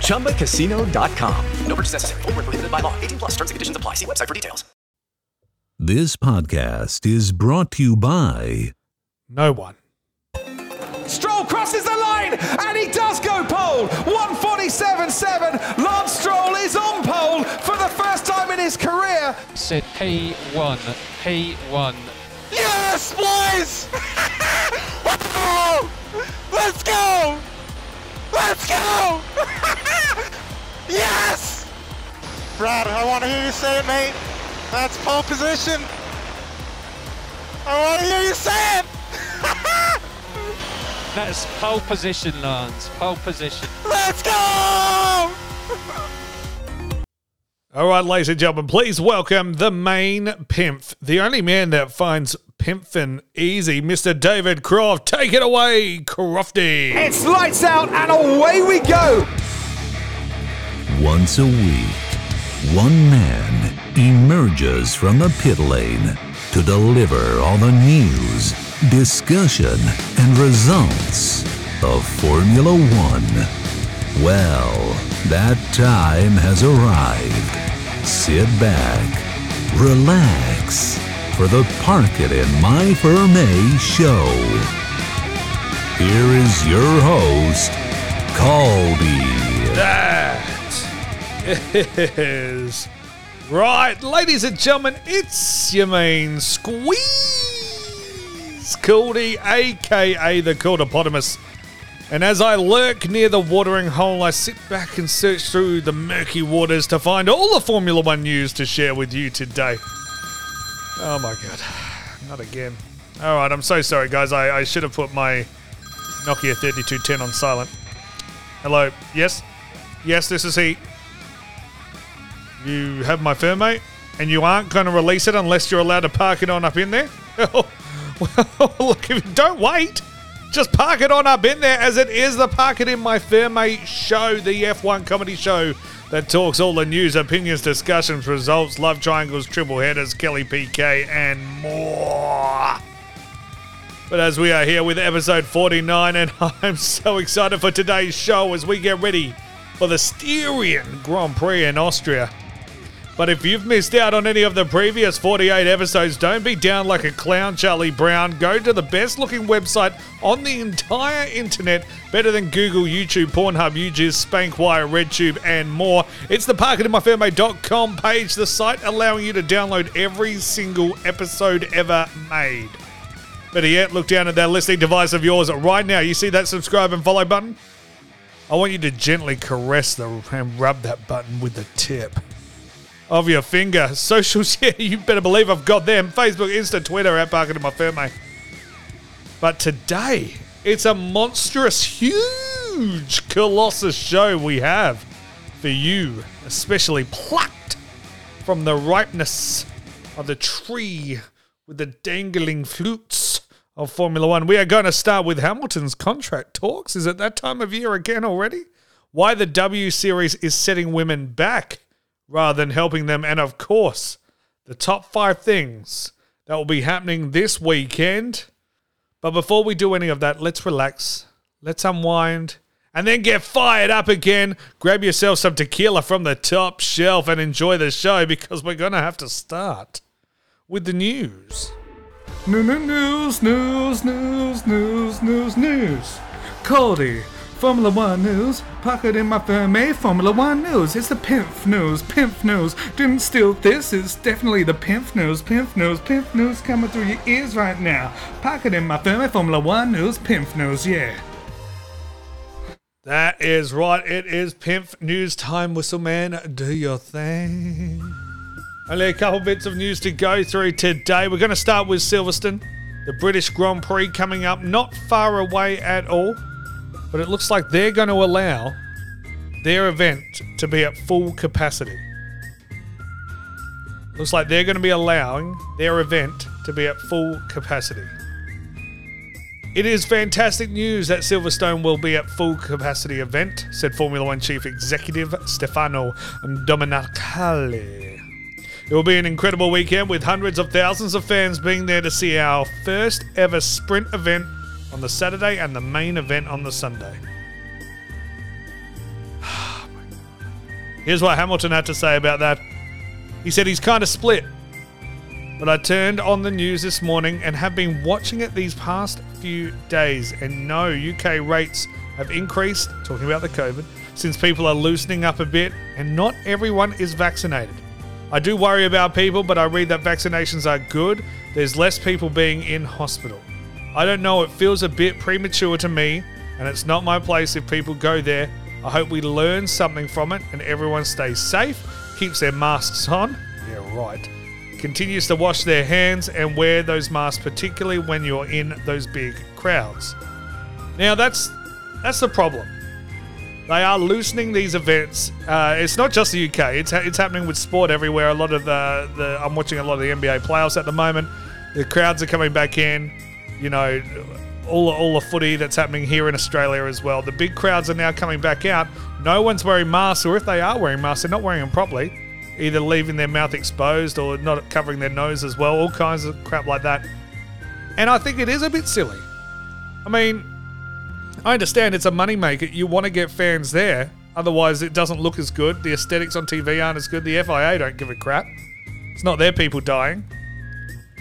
ChumbaCasino.com. No purchase necessary. Void were prohibited by law. 18 plus. Terms and conditions apply. See website for details. This podcast is brought to you by No one. Stroll crosses the line and he does go pole. 147.7. Lance Stroll is on pole for the first time in his career. Said P1, P1. Yes, boys! Let's go! Let's go! yes! Brad, I want to hear you say it, mate. That's pole position. I want to hear you say it. That's pole position, Lance. Pole position. Let's go! All right, ladies and gentlemen, please welcome the main pimp, the only man that finds pimping easy, Mr. David Croft. Take it away, Crofty. It's lights out and away we go. Once a week, one man emerges from the pit lane to deliver all the news, discussion, and results of Formula One. Well, that time has arrived. Sit back, relax for the Park It in My Ferme show. Here is your host, Colby. That is right, ladies and gentlemen. It's your main squeeze, Caldy, aka the Caldopotamus. And as I lurk near the watering hole, I sit back and search through the murky waters to find all the Formula One news to share with you today. Oh my god, not again. All right, I'm so sorry, guys. I, I should have put my Nokia 3210 on silent. Hello, yes? Yes, this is he. You have my firm, mate? And you aren't going to release it unless you're allowed to park it on up in there? well, look, if you don't wait, just park it on up in there as it is the Park It In My Fairmate show, the F1 comedy show that talks all the news, opinions, discussions, results, love triangles, triple headers, Kelly Piquet, and more. But as we are here with episode 49, and I'm so excited for today's show as we get ready for the Styrian Grand Prix in Austria. But if you've missed out on any of the previous 48 episodes, don't be down like a clown, Charlie Brown. Go to the best looking website on the entire internet, better than Google, YouTube, Pornhub, YouJizz, Spankwire, RedTube, and more. It's the parkitinmyfairmate.com page, the site allowing you to download every single episode ever made. Better yet, look down at that listening device of yours right now. You see that subscribe and follow button? I want you to gently caress the and rub that button with the tip of your finger. Socials, yeah, you better believe I've got them. Facebook, Insta, Twitter, at Parker to my Fairmate. But today, it's a monstrous, huge, colossus show we have for you, especially plucked from the ripeness of the tree with the dangling flutes of Formula One. We are going to start with Hamilton's contract talks. Is it that time of year again already? Why the W Series is setting women back rather than helping them. And of course, the top five things that will be happening this weekend. But before we do any of that, let's relax, let's unwind, and then get fired up again. Grab yourself some tequila from the top shelf and enjoy the show because we're going to have to start with the news. New, new, news, news, news, news, news, news. Cody, Formula One news. Pocket in my Fermi, eh? Formula One news. It's the Pimp news, Pimp news. Didn't steal this, it's definitely the Pimp news, Pimp news, Pimp news coming through your ears right now. Pocket in my Fermi, eh? Formula One news, Pimp news, yeah. That is right. It is Pimp News time, Whistleman. Do your thing. Only a couple bits of news to go through today. We're going to start with Silverstone, the British Grand Prix coming up, not far away at all, but it looks like they're going to allow their event to be at full capacity. Looks like they're going to be allowing their event to be at full capacity. It is fantastic news that Silverstone will be at full capacity event, said Formula One Chief Executive Stefano Domenicali. It will be an incredible weekend with hundreds of thousands of fans being there to see our first ever sprint event on the Saturday and the main event on the Sunday. Ah, Here's what Hamilton had to say about that. He said he's kind of split. But I turned on the news this morning and have been watching it these past few days. And no, UK rates have increased, talking about the COVID, since people are loosening up a bit and not everyone is vaccinated. I do worry about people, but I read that vaccinations are good. There's less people being in hospital. I don't know, it feels a bit premature to me, and it's not my place if people go there. I hope we learn something from it and everyone stays safe, keeps their masks on. Yeah, right continues to wash their hands and wear those masks, particularly when you're in those big crowds. Now that's that's the problem. They are loosening these events. Uh, it's not just the UK. It's ha- it's happening with sport everywhere. A lot of the, the I'm watching a lot of the NBA playoffs at the moment. The crowds are coming back in. You know, all all the footy that's happening here in Australia as well. The big crowds are now coming back out. No one's wearing masks, or if they are wearing masks, they're not wearing them properly either leaving their mouth exposed or not covering their nose as well, all kinds of crap like that. And I think it is a bit silly. I mean, I understand it's a moneymaker. You want to get fans there, otherwise, it doesn't look as good. The aesthetics on TV aren't as good. The FIA don't give a crap. It's not their people dying.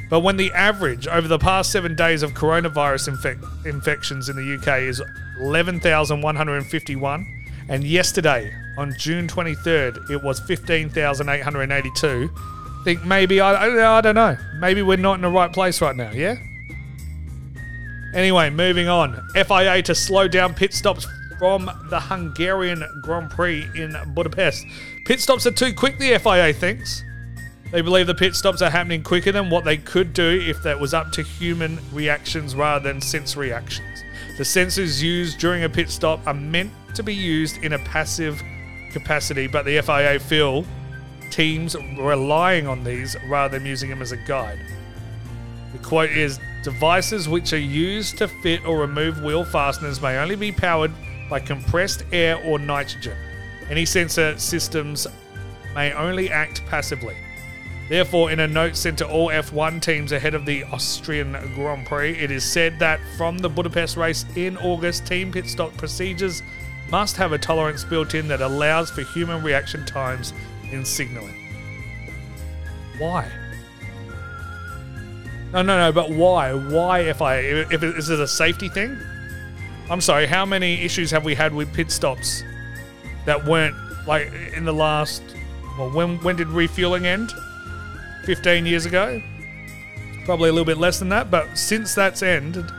But when the average over the past seven days of coronavirus infec- infections in the UK is 11,151, and yesterday, on June 23rd, it was 15,882. Think maybe, I, I, I don't know, maybe we're not in the right place right now, yeah? Anyway, moving on. FIA to slow down pit stops from the Hungarian Grand Prix in Budapest. Pit stops are too quick, the FIA thinks. They believe the pit stops are happening quicker than what they could do if that was up to human reactions rather than sensory reactions. The sensors used during a pit stop are meant to be used in a passive capacity, but the FIA feel teams relying on these rather than using them as a guide. The quote is Devices which are used to fit or remove wheel fasteners may only be powered by compressed air or nitrogen. Any sensor systems may only act passively. Therefore, in a note sent to all F1 teams ahead of the Austrian Grand Prix, it is said that from the Budapest race in August, team pit stop procedures must have a tolerance built in that allows for human reaction times in signaling. Why? No, no, no, but why? Why if I if it, is it a safety thing? I'm sorry, how many issues have we had with pit stops that weren't like in the last well when when did refueling end? 15 years ago? Probably a little bit less than that, but since that's ended,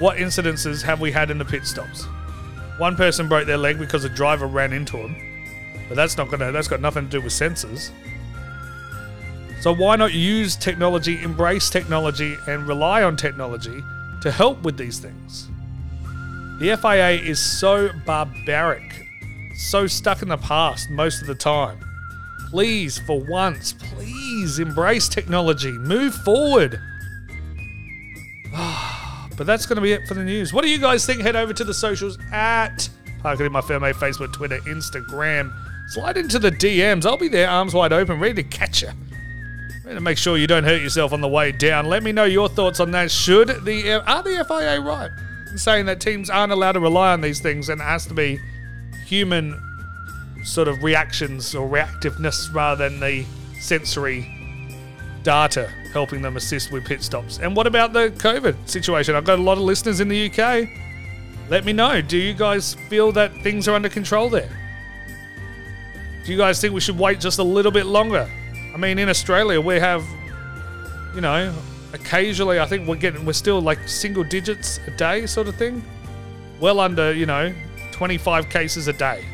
what incidences have we had in the pit stops? One person broke their leg because a driver ran into him. But that's not gonna that's got nothing to do with sensors. So why not use technology, embrace technology, and rely on technology to help with these things? The FIA is so barbaric, so stuck in the past most of the time. Please, for once, please embrace technology. Move forward. Ah, but that's going to be it for the news. What do you guys think? Head over to the socials at Park It In My Ferme, Facebook, Twitter, Instagram. slide into the DMs. I'll be there, arms wide open, ready to catch you. Ready to make sure you don't hurt yourself on the way down. Let me know your thoughts on that. Should the uh, are the FIA right in saying that teams aren't allowed to rely on these things and it has to be human sort of reactions or reactiveness rather than the sensory data helping them assist with pit stops. And what about the COVID situation? I've got a lot of listeners in the UK. Let me know. Do you guys feel that things are under control there? Do you guys think we should wait just a little bit longer? I mean, in Australia, we have, you know, occasionally, I think we're getting, we're still like single digits a day sort of thing. Well under, you know, 25 cases a day.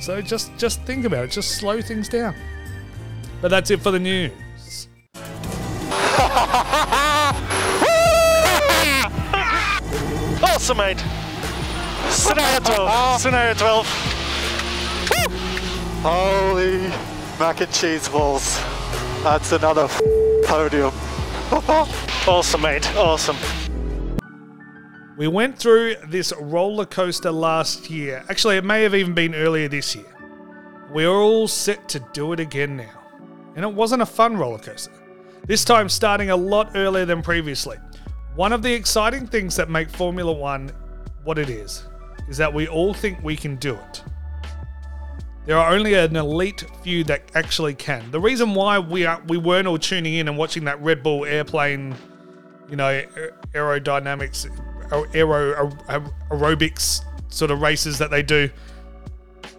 So just just think about it. Just slow things down. But that's it for the news. Awesome, mate. Scenario 12. Scenario 12. Holy mac and cheese balls. That's another f- podium. awesome, mate. Awesome. We went through this roller coaster last year. Actually, it may have even been earlier this year. We're all set to do it again now. And it wasn't a fun roller coaster. This time starting a lot earlier than previously. One of the exciting things that make Formula One what it is, is that we all think we can do it. There are only an elite few that actually can. The reason why we are we weren't all tuning in and watching that Red Bull airplane, you know, aerodynamics, aero aerobics sort of races that they do,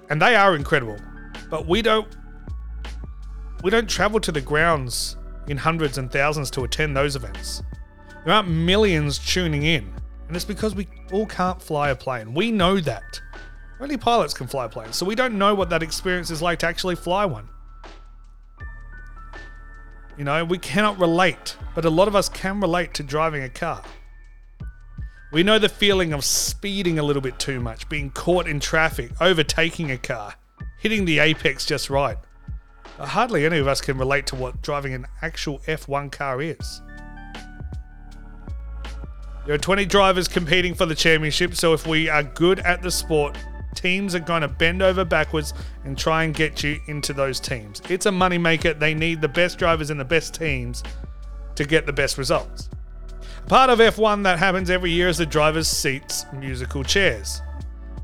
and they are incredible. But we don't we don't travel to the grounds in hundreds and thousands to attend those events. There aren't millions tuning in, and it's because we all can't fly a plane. We know that. Only pilots can fly planes, so we don't know what that experience is like to actually fly one. You know, we cannot relate, but a lot of us can relate to driving a car. We know the feeling of speeding a little bit too much, being caught in traffic, overtaking a car, hitting the apex just right. But hardly any of us can relate to what driving an actual F1 car is. There are 20 drivers competing for the championship, so if we are good at the sport, teams are going to bend over backwards and try and get you into those teams. It's a moneymaker. They need the best drivers and the best teams to get the best results. Part of F1 that happens every year is the drivers' seats musical chairs,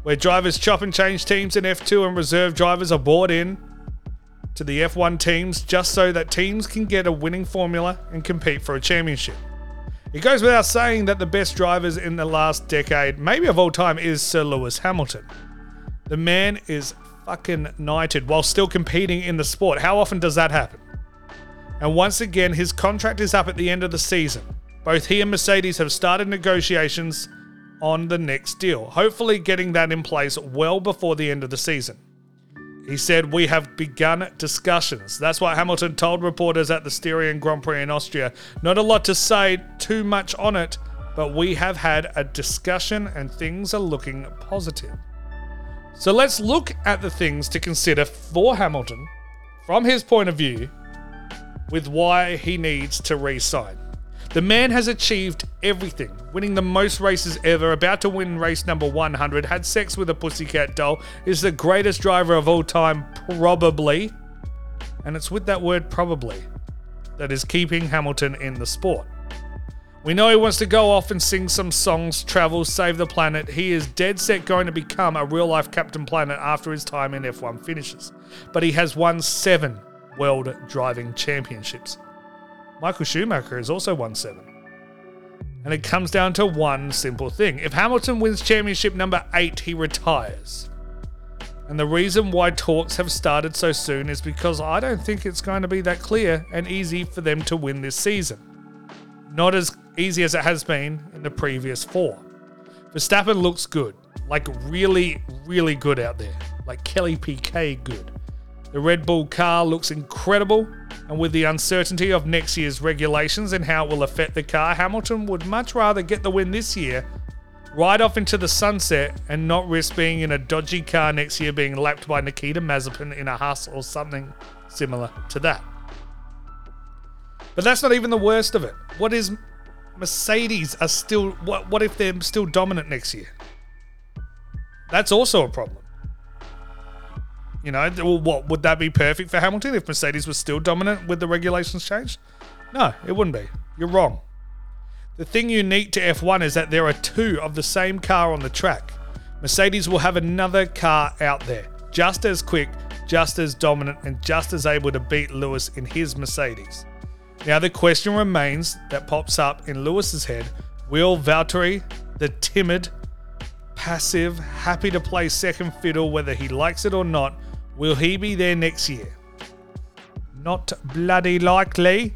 where drivers chop and change teams in F2 and reserve drivers are brought in to the F1 teams just so that teams can get a winning formula and compete for a championship. It goes without saying that the best drivers in the last decade, maybe of all time, is Sir Lewis Hamilton. The man is fucking knighted while still competing in the sport. How often does that happen? And once again, his contract is up at the end of the season. Both he and Mercedes have started negotiations on the next deal, hopefully getting that in place well before the end of the season. He said, We have begun discussions. That's what Hamilton told reporters at the Styrian Grand Prix in Austria. Not a lot to say too much on it, but we have had a discussion and things are looking positive. So let's look at the things to consider for Hamilton from his point of view with why he needs to re sign. The man has achieved everything, winning the most races ever, about to win race number 100, had sex with a pussycat doll, is the greatest driver of all time, probably. And it's with that word probably that is keeping Hamilton in the sport. We know he wants to go off and sing some songs, travel, save the planet. He is dead set going to become a real life Captain Planet after his time in F1 finishes. But he has won seven World Driving Championships. Michael Schumacher has also won seven. And it comes down to one simple thing. If Hamilton wins championship number eight, he retires. And the reason why talks have started so soon is because I don't think it's going to be that clear and easy for them to win this season. Not as easy as it has been in the previous four. Verstappen looks good, like really, really good out there, like Kelly Piquet good. The Red Bull car looks incredible, and with the uncertainty of next year's regulations and how it will affect the car, Hamilton would much rather get the win this year, ride off into the sunset, and not risk being in a dodgy car next year being lapped by Nikita Mazepin in a Haas or something similar to that. But that's not even the worst of it. What is Mercedes are still what what if they're still dominant next year? That's also a problem. You know, what would that be perfect for Hamilton if Mercedes was still dominant with the regulations changed? No, it wouldn't be. You're wrong. The thing unique to F1 is that there are two of the same car on the track. Mercedes will have another car out there, just as quick, just as dominant, and just as able to beat Lewis in his Mercedes. Now, the question remains that pops up in Lewis's head will Valtteri, the timid, passive, happy to play second fiddle whether he likes it or not, will he be there next year? Not bloody likely.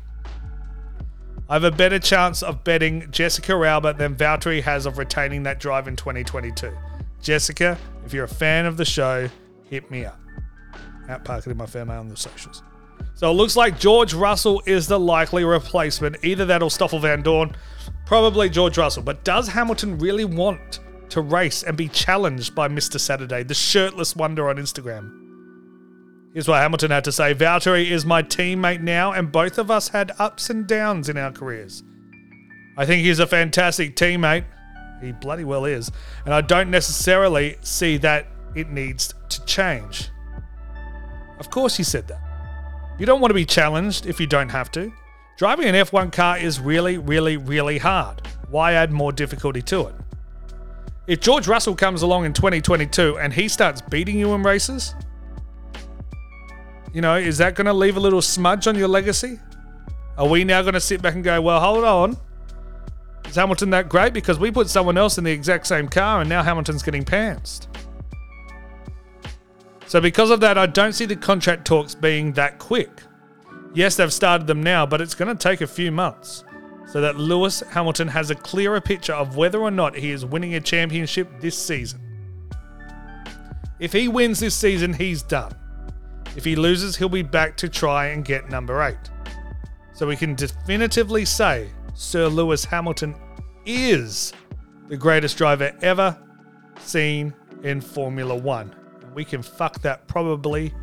I have a better chance of betting Jessica Alba than Valtteri has of retaining that drive in 2022. Jessica, if you're a fan of the show, hit me up. At Parker in my fair mail on the socials. So it looks like George Russell is the likely replacement. Either that or Stoffel Vandoorne. Probably George Russell. But does Hamilton really want to race and be challenged by Mr. Saturday, the shirtless wonder on Instagram? Here's what Hamilton had to say Valtteri is my teammate now, and both of us had ups and downs in our careers. I think he's a fantastic teammate. He bloody well is. And I don't necessarily see that it needs to change. Of course, he said that. You don't want to be challenged if you don't have to. Driving an F1 car is really, really, really hard. Why add more difficulty to it? If George Russell comes along in 2022 and he starts beating you in races, you know, is that going to leave a little smudge on your legacy? Are we now going to sit back and go, well, hold on. Is Hamilton that great? Because we put someone else in the exact same car and now Hamilton's getting pantsed. So, because of that, I don't see the contract talks being that quick. Yes, they've started them now, but it's going to take a few months so that Lewis Hamilton has a clearer picture of whether or not he is winning a championship this season. If he wins this season, he's done. If he loses, he'll be back to try and get number eight. So we can definitively say Sir Lewis Hamilton is the greatest driver ever seen in Formula One. We can fuck that probably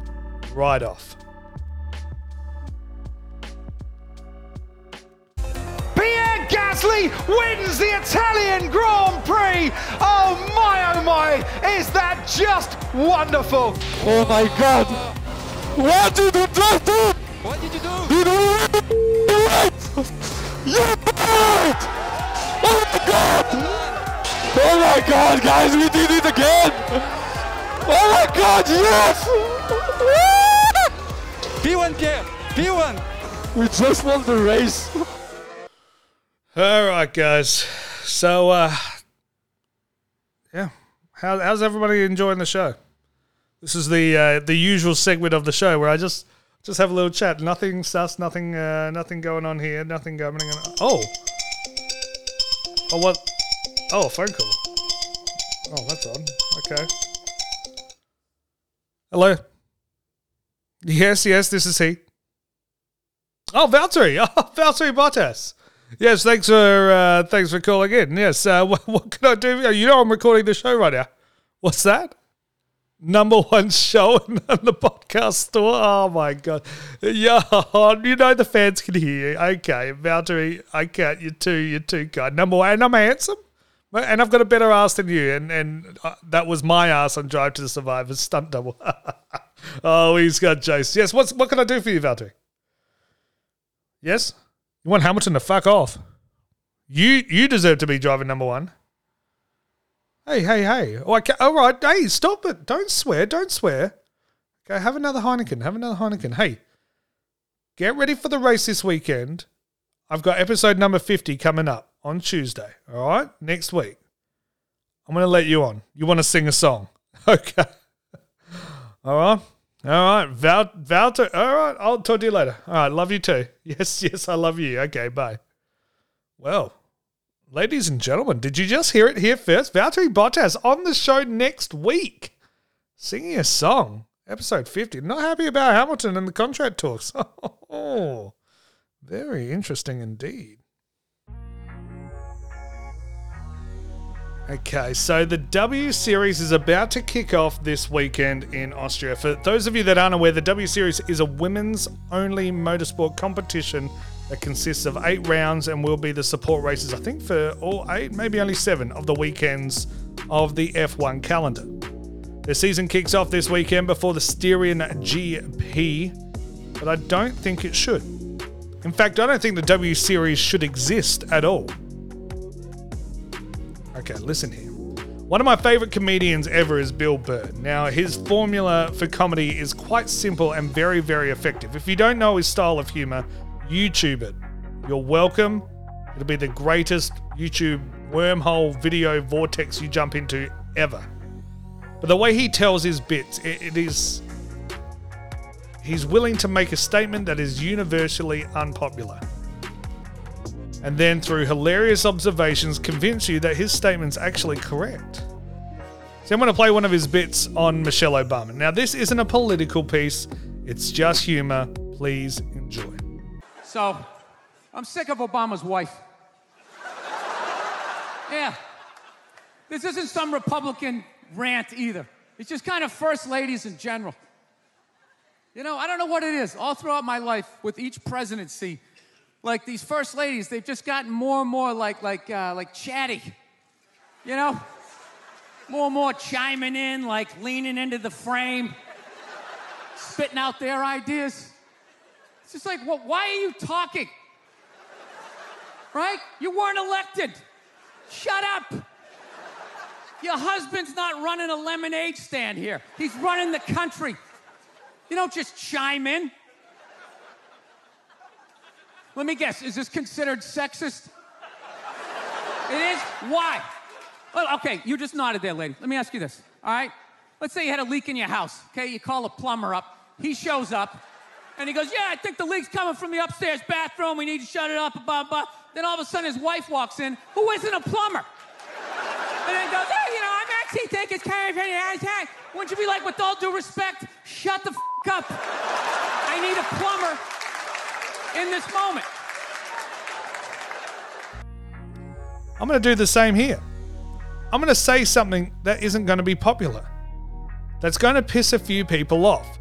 right off. Pierre Gasly wins the Italian Grand Prix. Oh my, oh my, is that just wonderful? Oh my god! What did you just do? What did you do? You do it! You did it! Oh my god! Oh my god, guys, we did it again! Oh my god, yes! P1 Pierre! P1! We just won the race. All right, guys. So, uh, yeah, how, how's everybody enjoying the show? This is the uh, the usual segment of the show where I just just have a little chat. Nothing sus, nothing uh, nothing going on here. Nothing going on. Oh, oh what? Oh, a phone call. Oh, that's odd. Okay. Hello. Yes, yes, this is he. Oh, Valtteri. Oh, Valtteri Bottas. Yes, thanks for uh, thanks for calling in. Yes, uh, what, what can I do? You know I'm recording the show right now. What's that? Number one show on the podcast store. Oh my god! Yeah, you know the fans can hear you. Okay, Valtteri, I can't. You're too, you're too kind. Number one, and I'm handsome, and I've got a better ass than you. And and uh, that was my ass on Drive to the Survivor stunt double. oh, he's got Jace. Yes, what's what can I do for you, Valtteri? Yes. You want Hamilton to fuck off. You you deserve to be driving number one. Hey, hey, hey. Oh, okay. All right. Hey, stop it. Don't swear. Don't swear. Okay, have another Heineken. Have another Heineken. Hey, get ready for the race this weekend. I've got episode number 50 coming up on Tuesday. All right? Next week. I'm going to let you on. You want to sing a song. Okay. All right. All right. Val, Val, all right. I'll talk to you later. All right. Love you too. Yes, yes. I love you. Okay. Bye. Well, ladies and gentlemen, did you just hear it here first? Valtteri Bottas on the show next week, singing a song, episode 50. Not happy about Hamilton and the contract talks. Oh, very interesting indeed. Okay, so the W Series is about to kick off this weekend in Austria. For those of you that aren't aware, the W Series is a women's only motorsport competition that consists of eight rounds and will be the support races, I think, for all eight, maybe only seven of the weekends of the F1 calendar. The season kicks off this weekend before the Styrian GP, but I don't think it should. In fact, I don't think the W Series should exist at all. Okay, listen here. One of my favorite comedians ever is Bill Burr. Now, his formula for comedy is quite simple and very, very effective. If you don't know his style of humor, YouTube it. You're welcome. It'll be the greatest YouTube wormhole video vortex you jump into ever. But the way he tells his bits, it, it is. He's willing to make a statement that is universally unpopular. And then, through hilarious observations, convince you that his statement's actually correct. So, I'm going to play one of his bits on Michelle Obama. Now, this isn't a political piece, it's just humor. Please enjoy. So, I'm sick of Obama's wife. Yeah. This isn't some Republican rant either. It's just kind of first ladies in general. You know, I don't know what it is. All throughout my life, with each presidency, like these first ladies, they've just gotten more and more like like uh, like chatty. You know, more and more chiming in, like leaning into the frame, spitting out their ideas. It's just like, well, why are you talking? Right? You weren't elected. Shut up. Your husband's not running a lemonade stand here. He's running the country. You don't just chime in. Let me guess, is this considered sexist? It is? Why? Well, okay, you just nodded there, lady. Let me ask you this, all right? Let's say you had a leak in your house, okay? You call a plumber up. He shows up, and he goes, Yeah, I think the leak's coming from the upstairs bathroom. We need to shut it up, blah, blah. Then all of a sudden, his wife walks in, who isn't a plumber. And then goes, Hey, you know, I'm actually thinking it's kind of Wouldn't you be like, with all due respect, shut the f up? I need a plumber in this moment. I'm going to do the same here. I'm going to say something that isn't going to be popular, that's going to piss a few people off.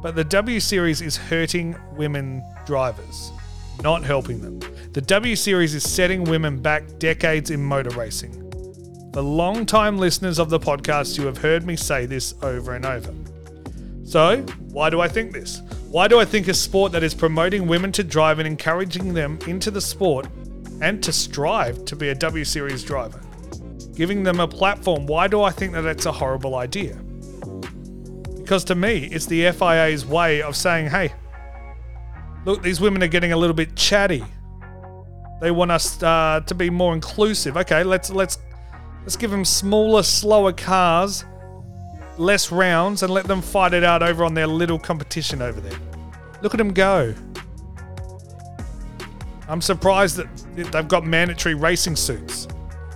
But the W Series is hurting women drivers, not helping them. The W Series is setting women back decades in motor racing. For long-time listeners of the podcast, you have heard me say this over and over. So, why do I think this? Why do I think a sport that is promoting women to drive and encouraging them into the sport and to strive to be a W Series driver? Giving them a platform, why do I think that that's a horrible idea? Because to me, it's the FIA's way of saying, hey, look, these women are getting a little bit chatty. They want us uh, to be more inclusive. Okay, let's let's let's give them smaller, slower cars, less rounds, and let them fight it out over on their little competition over there. Look at them go. I'm surprised that they've got mandatory racing suits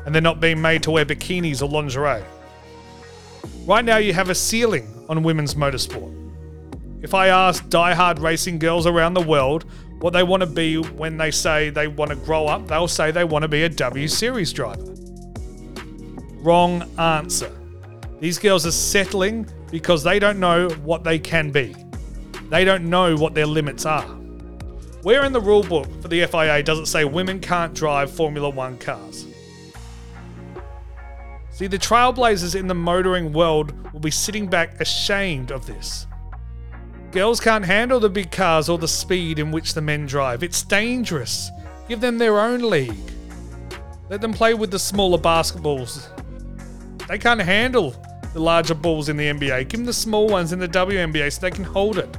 and they're not being made to wear bikinis or lingerie. Right now, you have a ceiling on women's motorsport. If I ask die-hard racing girls around the world what they want to be when they say they want to grow up, they'll say they want to be a W Series driver. Wrong answer. These girls are settling because they don't know what they can be. They don't know what their limits are. Where in the rule book for the FIA does it say women can't drive Formula One cars? See, the trailblazers in the motoring world will be sitting back ashamed of this. Girls can't handle the big cars or the speed in which the men drive. It's dangerous. Give them their own league. Let them play with the smaller basketballs. They can't handle the larger balls in the NBA. Give them the small ones in the WNBA so they can hold it.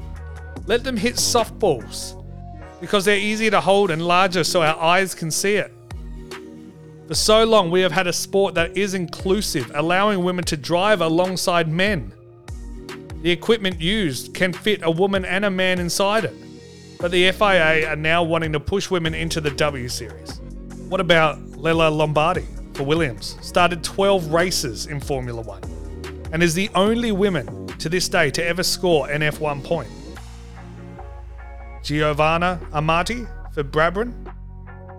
Let them hit softballs because they're easier to hold and larger so our eyes can see it. For so long, we have had a sport that is inclusive, allowing women to drive alongside men. The equipment used can fit a woman and a man inside it. But the FIA are now wanting to push women into the W Series. What about Lella Lombardi for Williams? Started 12 races in Formula One and is the only woman to this day to ever score an F1 point. Giovanna Amati for Brabham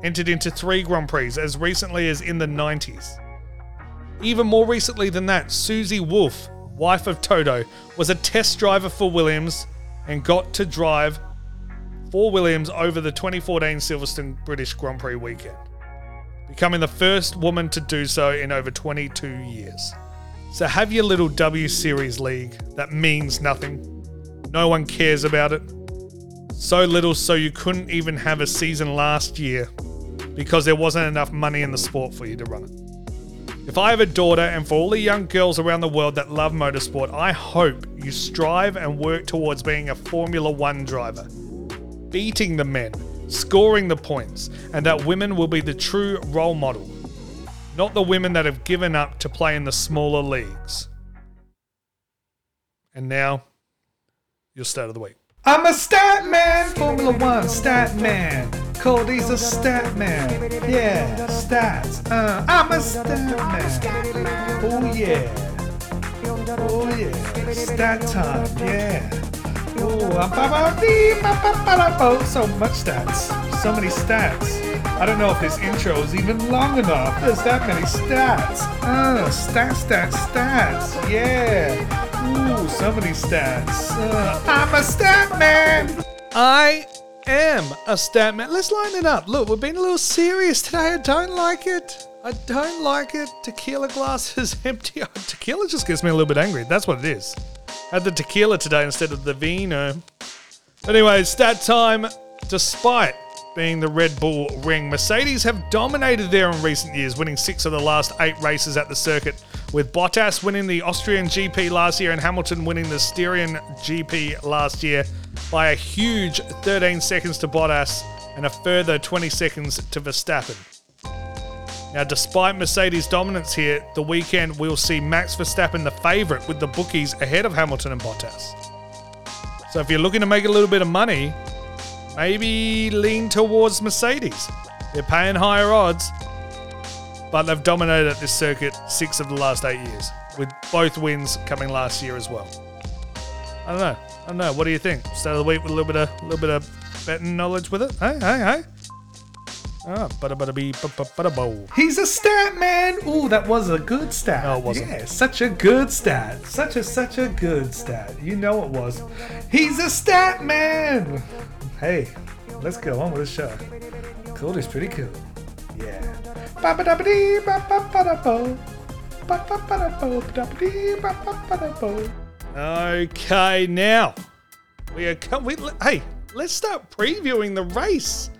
entered into three Grand Prix as recently as in the 90s. Even more recently than that, Susie Wolff, wife of Toto, was a test driver for Williams and got to drive for Williams over the 2014 Silverstone British Grand Prix weekend, becoming the first woman to do so in over 22 years. So have your little W Series league that means nothing. No one cares about it. So little so you couldn't even have a season last year because there wasn't enough money in the sport for you to run it. If I have a daughter, and for all the young girls around the world that love motorsport, I hope you strive and work towards being a Formula One driver, beating the men, scoring the points, and that women will be the true role model, not the women that have given up to play in the smaller leagues. And now, your start of the week. I'm a stat man, Formula One stat man. Cody's a stat man. Yeah, stats. Uh, I'm a stat man. Oh yeah. Oh yeah. Stat time. Yeah. Oh, so much stats. So many stats. I don't know if this intro is even long enough. There's that many stats. Uh, stats, stats, stats. Yeah. Ooh, so many stats. Uh, I'm a stat man. I am a stat man. Let's line it up. Look, we're being a little serious today. I don't like it. I don't like it. Tequila glass is empty. Tequila just gets me a little bit angry. That's what it is. I had the tequila today instead of the vino. Anyway, stat time. Despite being the Red Bull ring, Mercedes have dominated there in recent years, winning six of the last eight races at the circuit, with Bottas winning the Austrian GP last year and Hamilton winning the Styrian GP last year by a huge 13 seconds to Bottas and a further 20 seconds to Verstappen. Now, despite Mercedes' dominance here, the weekend we'll see Max Verstappen the favourite with the bookies ahead of Hamilton and Bottas. So, if you're looking to make a little bit of money, maybe lean towards Mercedes. They're paying higher odds, but they've dominated at this circuit six of the last eight years, with both wins coming last year as well. I don't know. I don't know. What do you think? Start of the week with a little bit of a little bit of betting knowledge with it. Hey, hey, hey. Ah, bada bada bee, bada bow. He's a stat man. Ooh, that was a good stat. No, it wasn't. Yeah, such a good stat. Such a such a good stat. You know it was. He's a stat man. Hey, let's go on with the show. Cool Cody's pretty cool. Yeah. Okay, now we are coming. Hey, let's start previewing the race.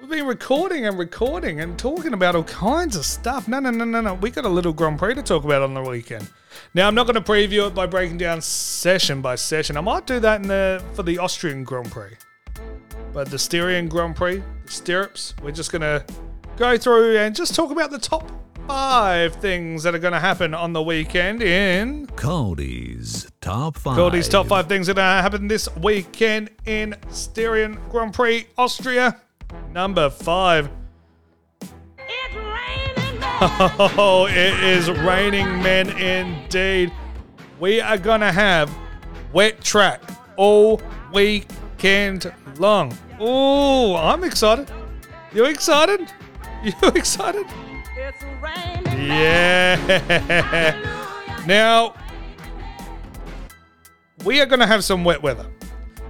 We've been recording and recording and talking about all kinds of stuff. No, no, no, no, no. We got a little Grand Prix to talk about on the weekend. Now, I'm not going to preview it by breaking down session by session. I might do that in the for the Austrian Grand Prix, but the Styrian Grand Prix, the stirrups, we're just going to go through and just talk about the top five things that are going to happen on the weekend in Cody's Top 5. Cody's top five things that are going to happen this weekend in Styrian Grand Prix, Austria. Number five. Oh, it is raining men indeed. We are going to have wet track all weekend long. Oh, I'm excited. You excited? You excited? Yeah. Now, we are going to have some wet weather.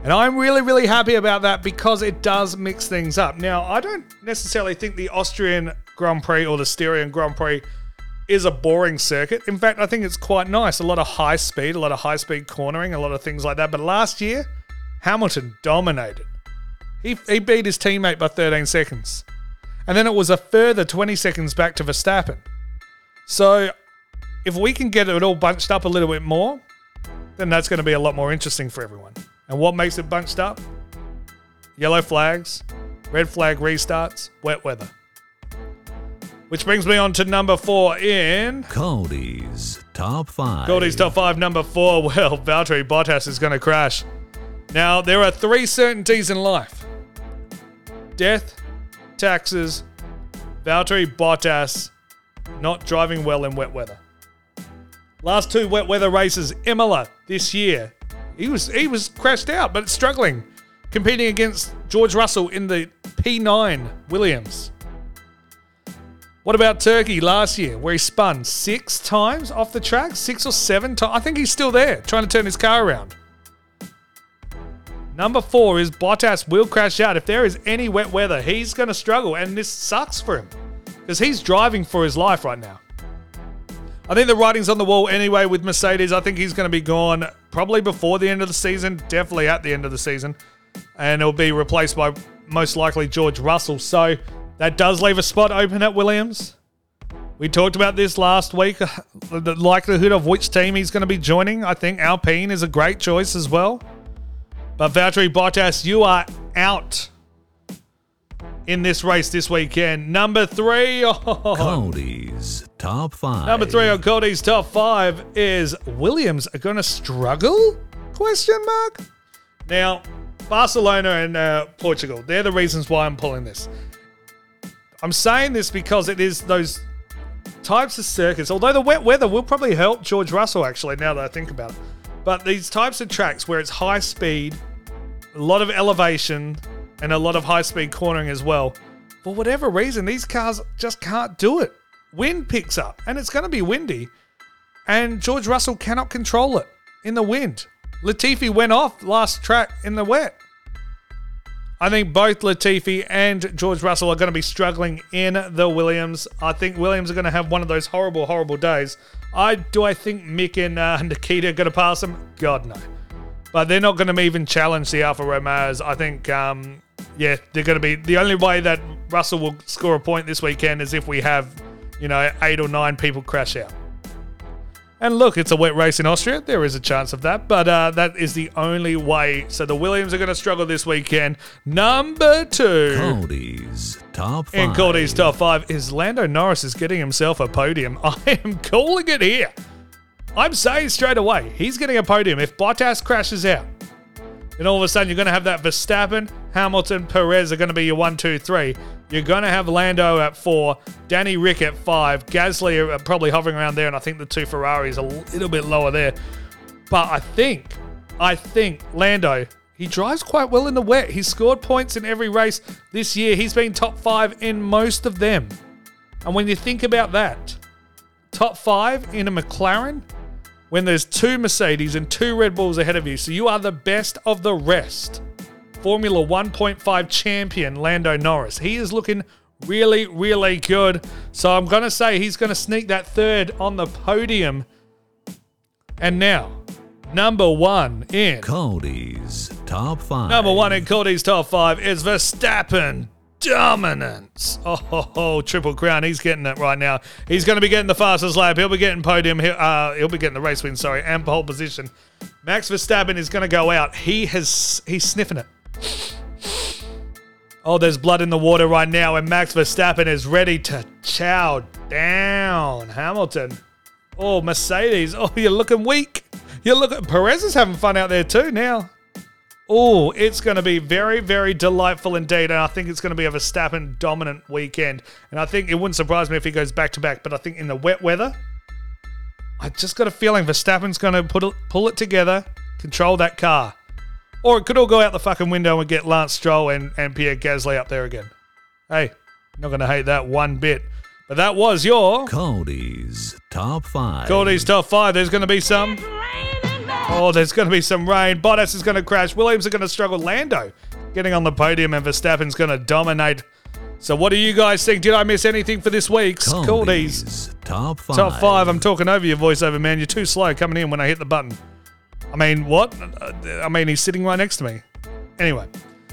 And I'm really, really happy about that because it does mix things up. Now, I don't necessarily think the Austrian Grand Prix or the Styrian Grand Prix is a boring circuit. In fact, I think it's quite nice. A lot of high speed, a lot of high speed cornering, a lot of things like that. But last year, Hamilton dominated. He, he beat his teammate by 13 seconds. And then it was a further 20 seconds back to Verstappen. So, if we can get it all bunched up a little bit more, then that's going to be a lot more interesting for everyone. And what makes it bunched up? Yellow flags, red flag restarts, wet weather. Which brings me on to number four in Cody's Top 5. Goldie's top five, number four. Well, Valtteri Bottas is going to crash. Now, there are three certainties in life death, taxes, Valtteri Bottas not driving well in wet weather. Last two wet weather races, Imola this year. He was he was crashed out, but struggling, competing against George Russell in the P9 Williams. What about Turkey last year, where he spun six times off the track? Six or seven times? I think he's still there, trying to turn his car around. Number four is Bottas will crash out. If there is any wet weather, he's going to struggle, and this sucks for him because he's driving for his life right now. I think the writing's on the wall anyway with Mercedes. I think he's going to be gone probably before the end of the season, definitely at the end of the season. And it'll be replaced by most likely George Russell. So that does leave a spot open at Williams. We talked about this last week, uh, the likelihood of which team he's going to be joining. I think Alpine is a great choice as well. But Valtteri Bottas, you are out in this race this weekend. Number three. Oh, Cody's top five. Number three on Cody's top five is Williams are going to struggle? Question mark. Now, Barcelona and uh, Portugal. They're the reasons why I'm pulling this. I'm saying this because it is those types of circuits. Although the wet weather will probably help George Russell. Actually, now that I think about it, but these types of tracks where it's high speed, a lot of elevation, and a lot of high speed cornering as well. For whatever reason, these cars just can't do it. Wind picks up, and it's going to be windy, and George Russell cannot control it in the wind. Latifi went off last track in the wet. I think both Latifi and George Russell are going to be struggling in the Williams. I think Williams are going to have one of those horrible, horrible days. I do I think Mick and uh, Nikita are going to pass them? God no. But they're not going to even challenge the Alfa Romeos. I think, um, yeah, they're going to be the only way that Russell will score a point this weekend is if we have, you know, eight or nine people crash out. And look, it's a wet race in Austria. There is a chance of that, but uh, that is the only way. So the Williams are going to struggle this weekend. Number two. Cody's top five. In Cody's top five is Lando Norris is getting himself a podium. I am calling it here. I'm saying straight away, he's getting a podium. If Bottas crashes out, then all of a sudden you're going to have that Verstappen, Hamilton, Perez are going to be your one, two, three. You're going to have Lando at four, Danny Rick at five, Gasly are probably hovering around there, and I think the two Ferraris are a little bit lower there. But I think, I think Lando, he drives quite well in the wet. He's scored points in every race this year. He's been top five in most of them. And when you think about that, top five in a McLaren, when there's two Mercedes and two Red Bulls ahead of you, so you are the best of the rest. Formula 1.5 champion Lando Norris. He is looking really, really good. So I'm going to say he's going to sneak that third on the podium. And now, number one in Cody's top five. Number one in Cody's top five is Verstappen dominance. Oh, ho, triple crown. He's getting it right now. He's going to be getting the fastest lap. He'll be getting podium. He'll, uh, he'll be getting the race win. Sorry, and pole position. Max Verstappen is going to go out. He has he's sniffing it. Oh, there's blood in the water right now, and Max Verstappen is ready to chow down Hamilton. Oh, Mercedes. Oh, you're looking weak. You're looking. Perez is having fun out there too now. Oh, it's going to be very, very delightful indeed. And I think it's going to be a Verstappen dominant weekend. And I think it wouldn't surprise me if he goes back to back. But I think in the wet weather, I just got a feeling Verstappen's going to put it, pull it together, control that car. Or it could all go out the fucking window and get Lance Stroll and, and Pierre Gasly up there again. Hey, not going to hate that one bit. But that was your Cody's top five. Cody's top five. There's going to be some. Oh, there's going to be some rain. Bottas is going to crash. Williams are going to struggle. Lando getting on the podium, and Verstappen's going to dominate. So, what do you guys think? Did I miss anything for this week's Cody's top five? Top five. I'm talking over your voiceover, man. You're too slow coming in when I hit the button. I mean, what? Uh, I mean, he's sitting right next to me. Anyway,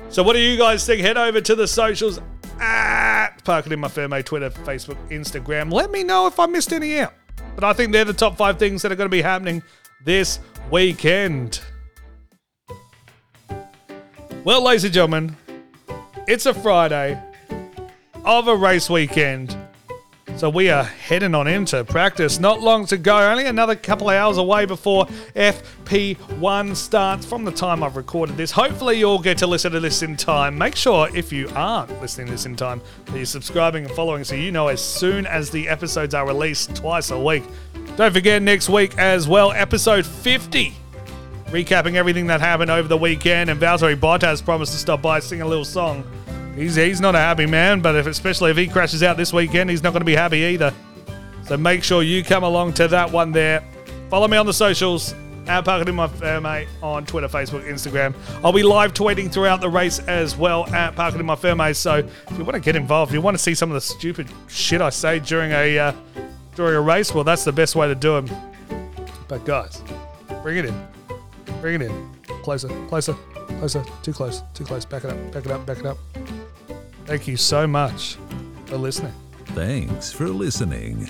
so what do you guys think? Head over to the socials at Park It In My Firme, Twitter, Facebook, Instagram. Let me know if I missed any out. But I think they're the top five things that are going to be happening this weekend. Well, ladies and gentlemen, it's a Friday of a race weekend. So we are heading on into practice. Not long to go, only another couple of hours away before FP1 starts from the time I've recorded this. Hopefully, you'll get to listen to this in time. Make sure, if you aren't listening to this in time, that you're subscribing and following so you know as soon as the episodes are released twice a week. Don't forget, next week as well, episode 50 recapping everything that happened over the weekend. And Valtteri Bottas promised to stop by, sing a little song. He's he's not a happy man, but if especially if he crashes out this weekend, he's not going to be happy either. So make sure you come along to that one there. Follow me on the socials at Park in my Firme on Twitter, Facebook, Instagram. I'll be live tweeting throughout the race as well at Park in my Firme. So if you want to get involved, if you want to see some of the stupid shit I say during a uh, during a race, well, that's the best way to do it. But guys, bring it in. Bring it in. Closer, closer, closer. Too close, too close. Back it up, back it up, back it up. Thank you so much for listening. Thanks for listening.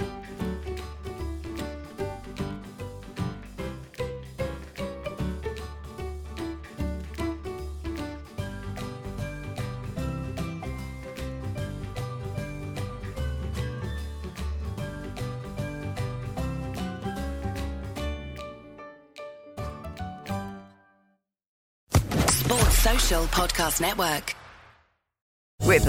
Sports Social Podcast Network.